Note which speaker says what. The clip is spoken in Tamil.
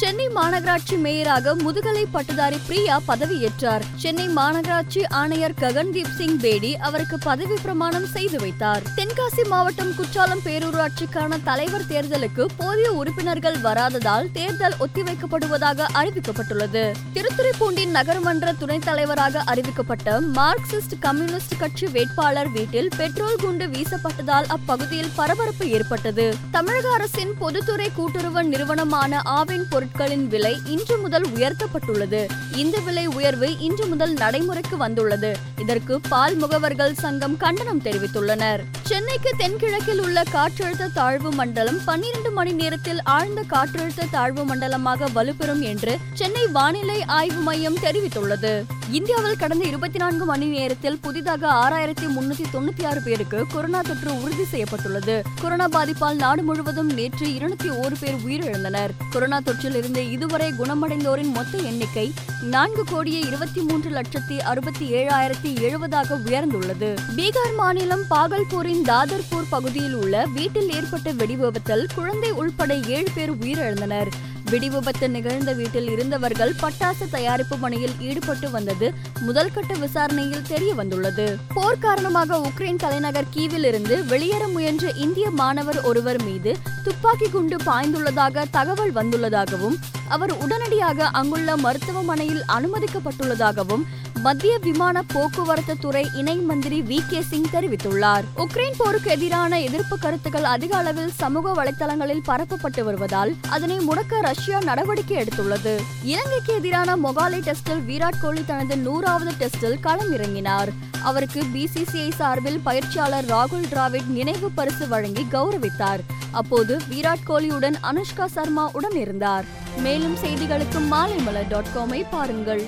Speaker 1: சென்னை மாநகராட்சி மேயராக முதுகலை பட்டதாரி பிரியா பதவியேற்றார் சென்னை மாநகராட்சி ஆணையர் ககன்தீப் சிங் பேடி அவருக்கு பதவி பிரமாணம் செய்து வைத்தார் தென்காசி மாவட்டம் குற்றாலம் பேரூராட்சிக்கான தலைவர் தேர்தலுக்கு போதிய உறுப்பினர்கள் வராததால் தேர்தல் ஒத்திவைக்கப்படுவதாக அறிவிக்கப்பட்டுள்ளது திருத்துறைப்பூண்டி நகர்மன்ற துணைத் தலைவராக அறிவிக்கப்பட்ட மார்க்சிஸ்ட் கம்யூனிஸ்ட் கட்சி வேட்பாளர் வீட்டில் பெட்ரோல் குண்டு வீசப்பட்டதால் அப்பகுதியில் பரபரப்பு ஏற்பட்டது தமிழக அரசின் பொதுத்துறை கூட்டுறவு நிறுவனமான ஆவின் பொருட்களின் விலை இன்று முதல் உயர்த்தப்பட்டுள்ளது இந்த விலை உயர்வு இன்று முதல் நடைமுறைக்கு வந்துள்ளது இதற்கு பால் முகவர்கள் சங்கம் கண்டனம் தெரிவித்துள்ளனர் சென்னைக்கு தென்கிழக்கில் உள்ள காற்றழுத்த தாழ்வு மண்டலம் பன்னிரண்டு மணி நேரத்தில் ஆழ்ந்த காற்றழுத்த தாழ்வு மண்டலமாக வலுப்பெறும் என்று சென்னை வானிலை ஆய்வு மையம் தெரிவித்துள்ளது இந்தியாவில் கடந்த இருபத்தி நான்கு மணி நேரத்தில் புதிதாக ஆறாயிரத்தி முன்னூத்தி தொண்ணூத்தி ஆறு பேருக்கு கொரோனா தொற்று உறுதி செய்யப்பட்டுள்ளது கொரோனா பாதிப்பால் நாடு முழுவதும் நேற்று இருநூத்தி ஓரு பேர் உயிரிழந்தனர் கொரோனா தொற்றில் இருந்து இதுவரை குணமடைந்தோரின் மொத்த எண்ணிக்கை நான்கு கோடியே இருபத்தி மூன்று லட்சத்தி அறுபத்தி ஏழாயிரத்தி எழுபதாக உயர்ந்துள்ளது பீகார் மாநிலம் பாகல்பூரின் தாதர்பூர் பகுதியில் உள்ள வீட்டில் ஏற்பட்ட வெடிவிபத்தில் குழந்தை உள்பட ஏழு பேர் உயிரிழந்தனர் விடிவிபத்து நிகழ்ந்த வீட்டில் இருந்தவர்கள் பட்டாசு தயாரிப்பு பணியில் ஈடுபட்டு வந்தது முதல் கட்ட விசாரணையில் தெரிய வந்துள்ளது போர் காரணமாக உக்ரைன் தலைநகர் கீவில் இருந்து வெளியேற முயன்ற இந்திய மாணவர் ஒருவர் மீது துப்பாக்கி குண்டு பாய்ந்துள்ளதாக தகவல் வந்துள்ளதாகவும் அவர் உடனடியாக அங்குள்ள மருத்துவமனையில் அனுமதிக்கப்பட்டுள்ளதாகவும் மத்திய விமான போக்குவரத்து துறை இணை மந்திரி வி கே சிங் தெரிவித்துள்ளார் உக்ரைன் போருக்கு எதிரான எதிர்ப்பு கருத்துக்கள் அதிக அளவில் சமூக வலைதளங்களில் பரப்பப்பட்டு வருவதால் அதனை முடக்க ரஷ்யா நடவடிக்கை எடுத்துள்ளது இலங்கைக்கு எதிரான மொகாலி டெஸ்டில் விராட் கோலி தனது நூறாவது டெஸ்டில் களம் இறங்கினார் அவருக்கு பிசிசிஐ சார்பில் பயிற்சியாளர் ராகுல் டிராவிட் நினைவு பரிசு வழங்கி கௌரவித்தார் அப்போது விராட் கோலியுடன் அனுஷ்கா சர்மா உடன் இருந்தார் மேலும் செய்திகளுக்கு மாலைமலர் டாட் காமை பாருங்கள்